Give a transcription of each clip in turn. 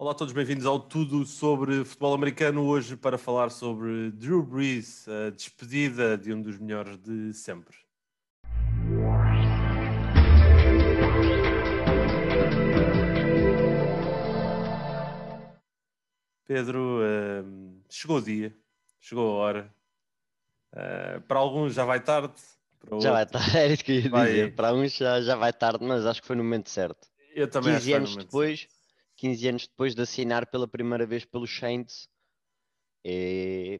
Olá a todos, bem-vindos ao Tudo sobre Futebol Americano. Hoje para falar sobre Drew Brees, a despedida de um dos melhores de sempre. Pedro, uh, chegou o dia, chegou a hora. Uh, para alguns já vai tarde. já vai tarde, era isso que eu ia vai... dizer. Para alguns já, já vai tarde, mas acho que foi no momento certo. Eu também 15 anos depois. Certo 15 anos depois de assinar pela primeira vez pelo Saints. É,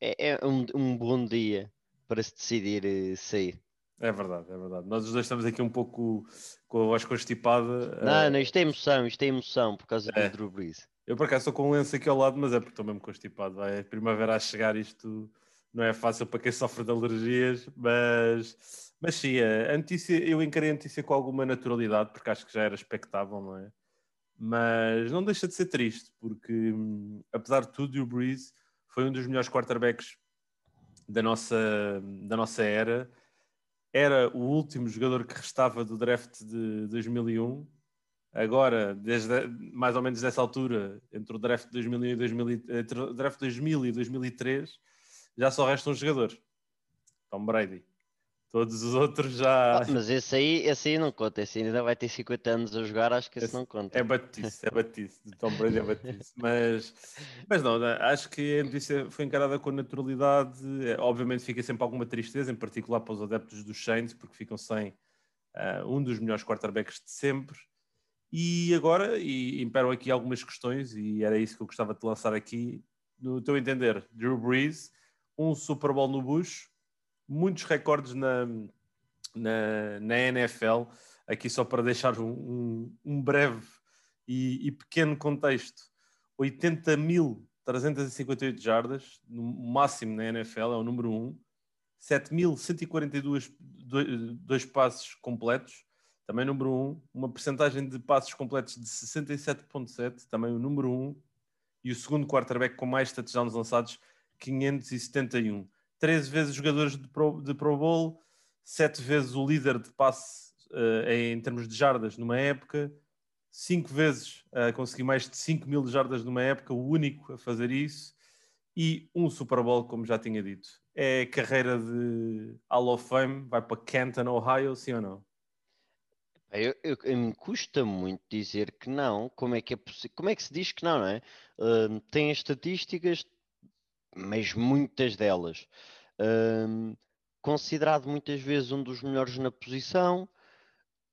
é, é um, um, bom dia para se decidir eh, sair. É verdade, é verdade. Nós os dois estamos aqui um pouco com a voz constipada. Não, uh... não, isto é emoção, isto é emoção por causa é. do Drew Brees. Eu por acaso estou com um lenço aqui ao lado, mas é porque estou mesmo constipado. Vai, primavera a chegar, isto não é fácil para quem sofre de alergias, mas, mas sim, a notícia, eu encarei a notícia com alguma naturalidade, porque acho que já era expectável, não é? Mas não deixa de ser triste, porque hum, apesar de tudo, o Breeze foi um dos melhores quarterbacks da nossa, da nossa era. Era o último jogador que restava do draft de 2001. Agora, desde mais ou menos dessa altura, entre o draft de 2001 e 2000, entre o draft 2000 e 2003, já só resta um jogador, Tom Brady. Todos os outros já. Ah, mas esse aí, esse aí não conta. Esse ainda vai ter 50 anos a jogar, acho que esse, esse não conta. É batice, é batice. De Tom Brady é batice. mas, mas não, acho que a notícia foi encarada com naturalidade. É, obviamente fica sempre alguma tristeza, em particular para os adeptos dos Saints, porque ficam sem uh, um dos melhores quarterbacks de sempre. E agora, e imperam aqui algumas questões, e era isso que eu gostava de lançar aqui. No teu entender, Drew Brees, um Super Bowl no bucho muitos recordes na, na, na NFL. Aqui só para deixar um, um, um breve e, e, pequeno contexto: 80.358 jardas, no máximo na NFL, é o número 1. 7.142 dois passos completos, também número 1. Uma percentagem de passos completos de 67,7, também o número 1. E o segundo quarterback com mais touchdowns lançados, 571. 13 vezes jogadores de Pro, de Pro Bowl, 7 vezes o líder de passe uh, em termos de jardas numa época, 5 vezes a uh, conseguir mais de 5 mil jardas numa época, o único a fazer isso, e um Super Bowl, como já tinha dito. É carreira de Hall of Fame, vai para Canton, Ohio, sim ou não? Eu, eu, eu, me custa muito dizer que não. Como é que é Como é que se diz que não, não é? Uh, tem estatísticas, mas muitas delas. Um, considerado muitas vezes um dos melhores na posição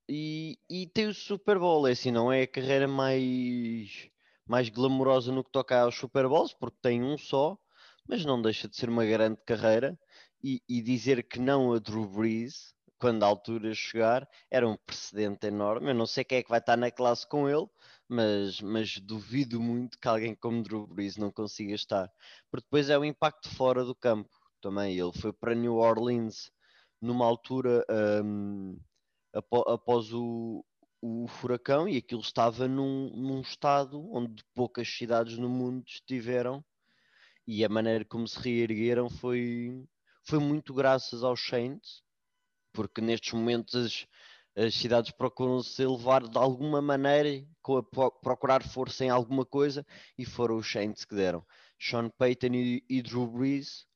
e, e tem o Super Bowl, é assim, não é a carreira mais, mais glamourosa no que toca aos Super Bowls, porque tem um só, mas não deixa de ser uma grande carreira e, e dizer que não a Drew Brees, quando a altura chegar, era um precedente enorme. Eu não sei quem é que vai estar na classe com ele, mas, mas duvido muito que alguém como Drew Brees não consiga estar, porque depois é o impacto fora do campo também. Ele foi para New Orleans numa altura um, após o, o furacão e aquilo estava num, num estado onde poucas cidades no mundo estiveram e a maneira como se reergueram foi, foi muito graças aos Saints, porque nestes momentos as, cidades procuram se elevar de alguma maneira, procurar força em alguma coisa, e foram os Saints que deram. Sean Payton e, e Drew Brees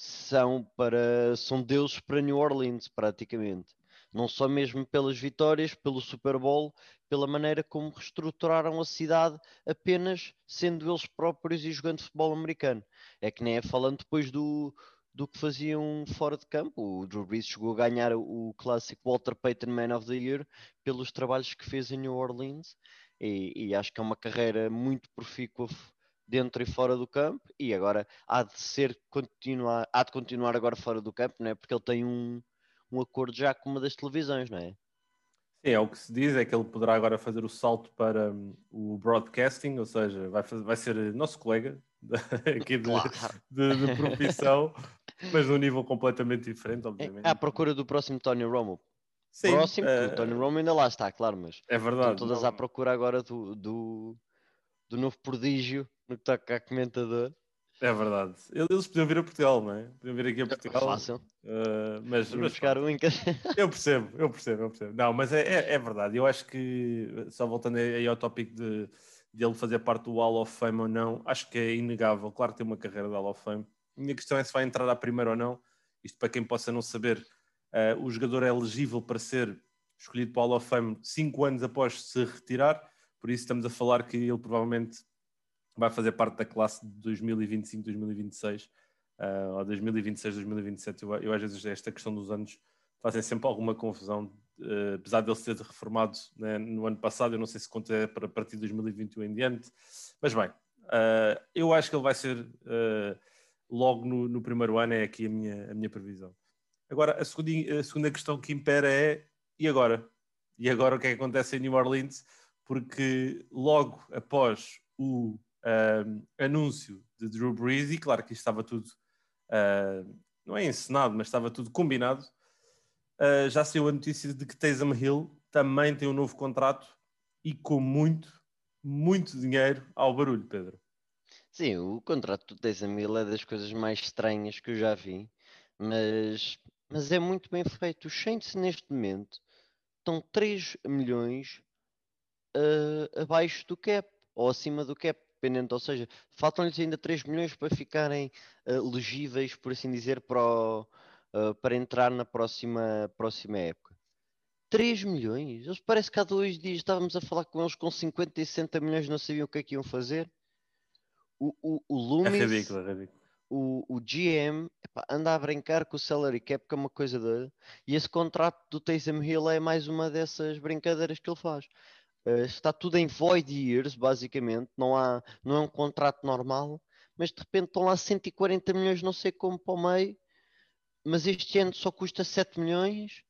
são para são deuses para New Orleans praticamente não só mesmo pelas vitórias pelo Super Bowl pela maneira como reestruturaram a cidade apenas sendo eles próprios e jogando futebol americano é que nem é falando depois do do que faziam fora de campo. O Drew Brees chegou a ganhar o clássico Walter Payton Man of the Year pelos trabalhos que fez em New Orleans e, e acho que é uma carreira muito profícua dentro e fora do campo e agora há de ser continuar, há de continuar agora fora do campo, não é? Porque ele tem um, um acordo já com uma das televisões, não é? Sim, é o que se diz, é que ele poderá agora fazer o salto para um, o broadcasting, ou seja, vai, fazer, vai ser nosso colega aqui de, claro. de, de profissão, mas num nível completamente diferente, obviamente. É à procura do próximo Tony Romo. Sim, próximo, uh, o Tony Romo ainda lá está, claro, mas é verdade, estão todas não... à procura agora do, do, do novo prodígio no que toca a comentador. É verdade. Eles podiam vir a Portugal, não é? Podiam vir aqui a Portugal. Fácil. Uh, mas, mas buscar o Inca. Eu percebo, eu percebo, eu percebo. Não, mas é, é, é, verdade. Eu acho que, só voltando aí ao tópico de, dele fazer parte do Hall of Fame ou não, acho que é inegável. Claro que tem uma carreira de Hall of Fame. Minha questão é se vai entrar à primeira ou não. Isto para quem possa não saber, uh, o jogador é elegível para ser escolhido para o Hall of Fame cinco anos após se retirar, por isso estamos a falar que ele provavelmente vai fazer parte da classe de 2025-2026 uh, ou 2026-2027. Eu, eu, às vezes esta questão dos anos fazem sempre alguma confusão, uh, apesar de ele ser reformado né, no ano passado, eu não sei se conta é para partir de 2021 em diante, mas bem, uh, eu acho que ele vai ser logo no, no, primeiro ano, é aqui a minha, a minha previsão. Agora, a segunda, a segunda questão que impera é, e agora? E agora o que é que acontece em New Orleans? Porque logo após o anúncio de Drew Brees, e claro que isto estava tudo uh, não é encenado, mas estava tudo combinado. Uh, já saiu a notícia de que Taysom Hill também tem um novo contrato e com muito, muito dinheiro ao barulho, Pedro. Sim, o contrato do Taysom Hill é das coisas mais estranhas que eu já vi, mas, mas é muito bem feito. Os Saints neste momento estão 3 milhões uh, abaixo do cap ou acima do cap dependente, ou seja, faltam-lhes ainda 3 milhões para ficarem uh, legíveis, por assim dizer, para, o, uh, para entrar na próxima, próxima época. 3 milhões? Eles parece que há dois dias estávamos a falar com eles com 50 e 60 milhões, não sabiam o que é que iam fazer. O, o, o Loomis, é ridículo, é ridículo. O, o GM epá, anda a brincar com o salary cap, que é uma coisa doida. E esse contrato do Taysom Hill é mais uma dessas brincadeiras que ele faz. Uh, está tudo em void years, basicamente, não, há, não é um contrato normal, mas de repente estão lá 140 milhões, não sei como, para o meio, mas este ano só custa 7 milhões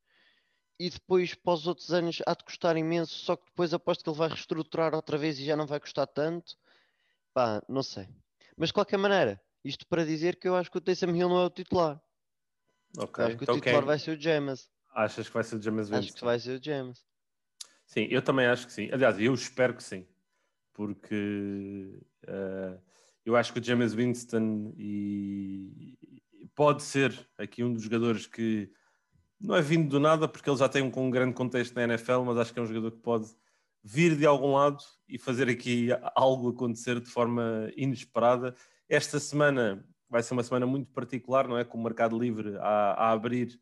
e depois para os outros anos há de custar imenso, só que depois aposto que ele vai reestruturar outra vez e já não vai custar tanto. Pá, não sei. Mas de qualquer maneira, isto para dizer que eu acho que o Taysom Hill não é o titular. Okay. Acho que então o titular quem... vai ser o James. Achas que vai ser o James Acho que vai ser o James. Sim, eu também acho que sim. Aliás, eu espero que sim, porque uh, eu acho que o James Winston e, pode ser aqui um dos jogadores que não é vindo do nada, porque ele já tem um, um grande contexto na NFL, mas acho que é um jogador que pode vir de algum lado e fazer aqui algo acontecer de forma inesperada. Esta semana vai ser uma semana muito particular, não é? Com o mercado livre a, a abrir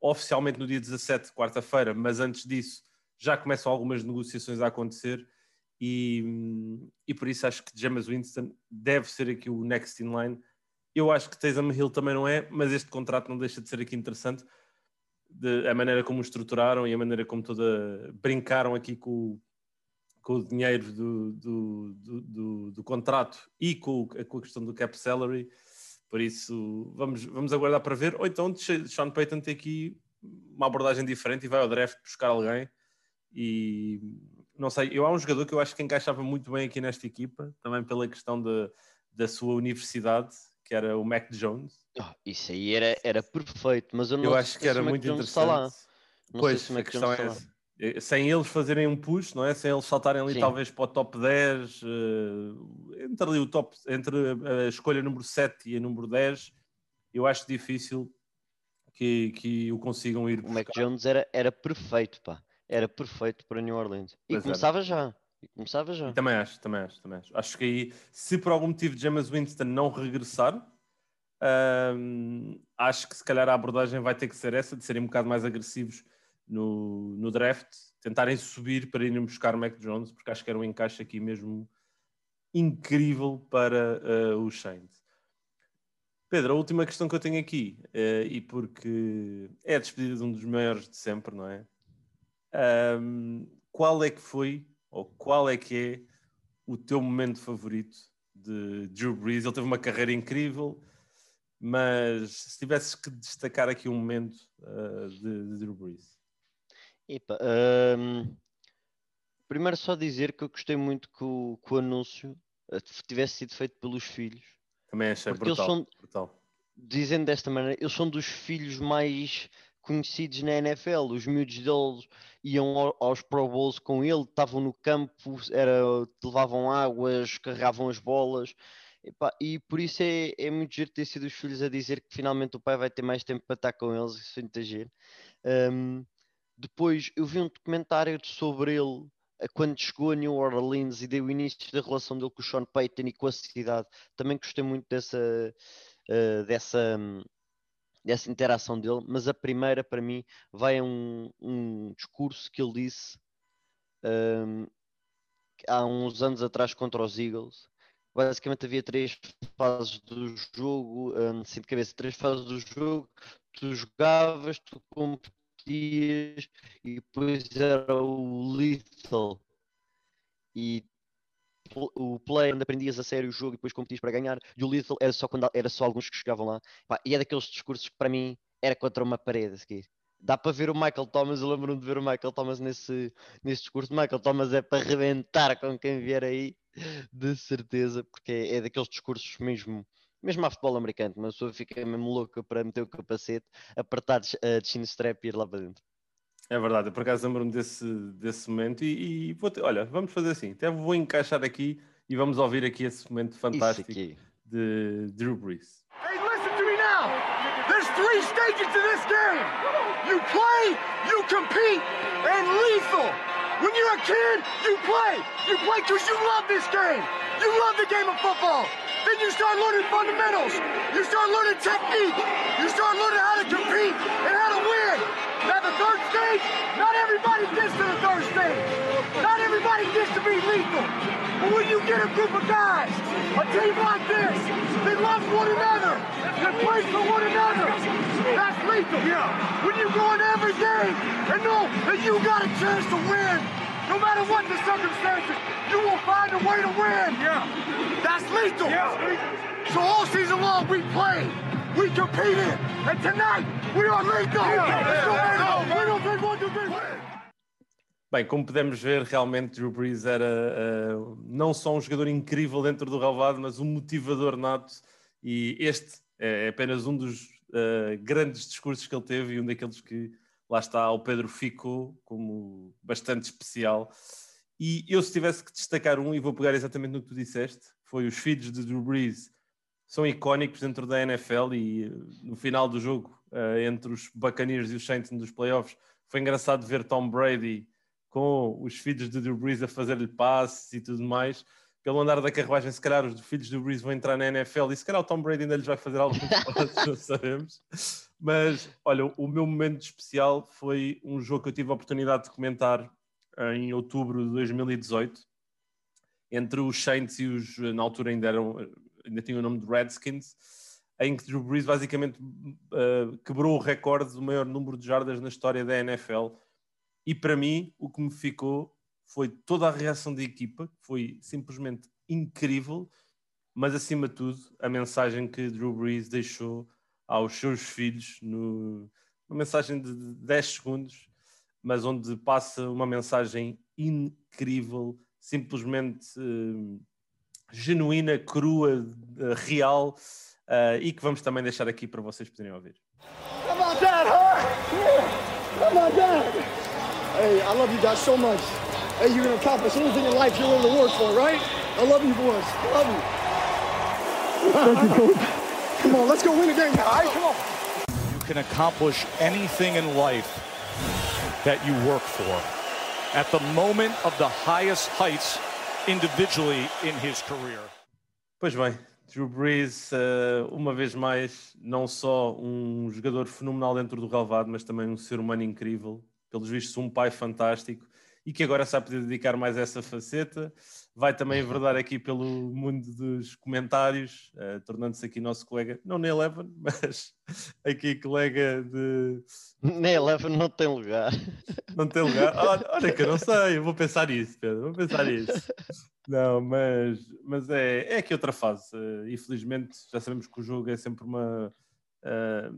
oficialmente no dia 17, quarta-feira, mas antes disso já começam algumas negociações a acontecer e, e por isso acho que James Winston deve ser aqui o next in line. Eu acho que Taysom Hill também não é, mas este contrato não deixa de ser aqui interessante. De, a maneira como o estruturaram e a maneira como toda brincaram aqui com, com o dinheiro do, do, do, do, do contrato e com, com, a questão do cap salary. Por isso, vamos, vamos aguardar para ver. Ou então, Sean Payton tem aqui uma abordagem diferente e vai ao draft buscar alguém e não sei, eu há um jogador que eu acho que encaixava muito bem aqui nesta equipa, também pela questão de, da sua universidade, que era o Mac Jones. Oh, isso aí era, era perfeito, mas eu não eu acho que era muito interessante. Pois, se a questão é essa. Eh, sem eles fazerem um push, não é? Sem eles saltarem ali Sim. talvez para o top 10, uh, eh, entre ali o top, entre a escolha número 7 e a número 10, eu acho difícil que, que o consigam ir buscar. O Mac Jones era, era perfeito, pá era perfeito para New Orleans. E pois começava era. já. E começava já. E também acho, também acho, também acho. Acho que aí, se por algum motivo James Winston não regressar, hum, acho que se calhar a abordagem vai ter que ser essa, de serem um bocado mais agressivos no, no draft, tentarem subir para irem buscar o Mac Jones, porque acho que era um encaixe aqui mesmo incrível para uh, os Saints. Pedro, a última questão que eu tenho aqui, uh, e porque é a despedida de um dos maiores de sempre, não é? Um, qual é que foi, ou qual é que é o teu momento favorito de Drew Brees? Ele teve uma carreira incrível, mas se tivesses que destacar aqui um momento uh, de, de, Drew Brees. Epa, primeiro só dizer que eu gostei muito que o, que o anúncio ah, tivesse sido feito pelos filhos. Também achei brutal, são, brutal. Dizendo desta maneira, eles são dos filhos mais conhecidos na NFL. Os miúdos deles iam aos Pro Bowls com ele, estavam no campo, era, levavam águas, carregavam as bolas. e por isso é, é muito giro ter sido os filhos a dizer que finalmente o pai vai ter mais tempo para estar com eles, isso é muito giro. Um, depois eu vi um documentário sobre ele quando chegou a New Orleans e deu início da relação dele com o Sean Payton e com a cidade, também gostei muito dessa, uh, dessa, dessa interação dele, mas a primeira para mim vai a um, um discurso que ele disse um, há uns anos atrás contra os Eagles. Basicamente havia três fases do jogo, um, assim de cabeça, três fases do jogo, tu jogavas, tu competias e depois era o lethal. E o play onde aprendias a sério o jogo e depois competias para ganhar, e o lethal era só, quando, era só alguns que chegavam lá. e é daqueles discursos que para mim era contra uma parede a seguir dá para ver o Michael Thomas. Eu lembro-me de ver o Michael Thomas nesse, nesse discurso. Michael Thomas é para rebentar com quem vier aí, de certeza, porque é, é daqueles discursos mesmo. Mesmo a futebol americano, uma pessoa fica mesmo louca para meter o capacete, apertar a chin strap e ir lá para dentro. É verdade, eu por acaso lembro-me desse, desse momento e, e vou ter, olha, vamos fazer assim, até vou encaixar aqui e vamos ouvir aqui esse momento fantástico de Drew Brees. Hey, listen to me now! There's three stages to this game! You play, you compete, and lethal. When you're a kid, you play. You play because you love this game. You love the game of football. Then you start learning fundamentals. You start learning technique. You start learning how to compete and how to win. Now the third stage, not everybody gets to the third everybody gets to be lethal. But when you get a group of guys, a team like this, they love one another, they play for one another, that's lethal. Yeah. When you go in every game and know that you got a chance to win, no matter what the circumstances, you will find a way to win. Yeah. That's lethal. Yeah. So all season long we played, we competed, and tonight we are lethal. Yeah. Bem, como podemos ver, realmente Drew Brees era uh, não só um jogador incrível dentro do relvado, mas um motivador nato. E este é apenas um dos uh, grandes discursos que ele teve e um daqueles que lá está o Pedro ficou como bastante especial. E eu, se tivesse que destacar um, e vou pegar exatamente no que tu disseste, foi os filhos de Drew Brees são icónicos dentro da NFL e eh, no final do jogo, uh, entre os Buccaneers e os Saints nos playoffs, foi engraçado ver Tom Brady com os filhos de Drew Brees a fazer-lhe passes e tudo mais pelo andar da carruagem, se calhar os filhos do Breeze vão entrar na NFL e se calhar o Tom Brady ainda lhes vai fazer algo não sabemos. Mas, olha, o meu momento especial foi um jogo que eu tive a oportunidade de comentar em outubro de 2018, entre os Saints e os, na altura ainda eram, ainda tinham o nome de Redskins, em que Drew Brees basicamente uh, quebrou o recorde do maior número de jardas na história da NFL. E para mim, o que me ficou foi toda a reação da equipa, foi simplesmente incrível, mas acima de tudo, a mensagem que Drew Brees deixou aos seus filhos, no, uma mensagem de 10 segundos, mas onde passa uma mensagem incrível, simplesmente uh, genuína, crua, uh, real, uh, e que vamos também deixar aqui para vocês poderem ouvir. Come on, Dad, huh? Come on, Dad! Hey, I love you guys so much. hey, you're going to accomplish anything in life you're willing to work for, right? I love you boys. I love you. Thank you, coach. Come on, let's go win the game now. All right, come on. You can accomplish anything in life that you work for at the moment of the highest heights individually in his career. Pois bem, Drew Brees, uh, uma vez mais, não só um jogador fenomenal dentro do relevado, mas também um ser humano incrível. Pelos vistos, um pai fantástico e que agora sabe poder dedicar mais a essa faceta. Vai também enverdar aqui pelo mundo dos comentários, uh, tornando-se aqui nosso colega, não na Eleven, mas aqui colega de. Na Eleven não tem lugar. Não tem lugar? Olha, olha que eu não sei, eu vou pensar nisso, Pedro, vou pensar nisso. Não, mas, mas é, é aqui outra fase. Uh, infelizmente, já sabemos que o jogo é sempre uma. Uh,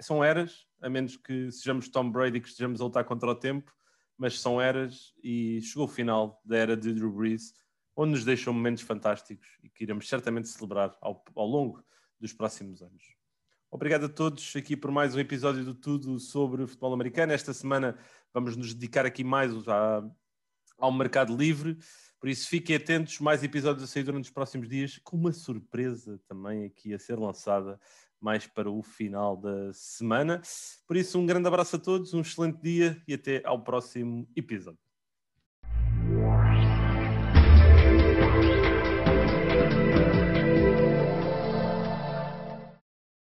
são eras, a menos que sejamos Tom Brady, que estejamos a lutar contra o tempo mas são eras e chegou o final da era de Drew Brees, onde nos deixam momentos fantásticos e que iremos certamente celebrar ao, ao longo dos próximos anos. Obrigado a todos aqui por mais um episódio do Tudo sobre futebol americano. Esta semana vamos nos dedicar aqui mais ao mercado livre, por isso fiquem atentos, mais episódios a sair durante os próximos dias, com uma surpresa também aqui a ser lançada mais para o final da semana. Por isso, um grande abraço a todos, um excelente dia e até ao próximo episódio.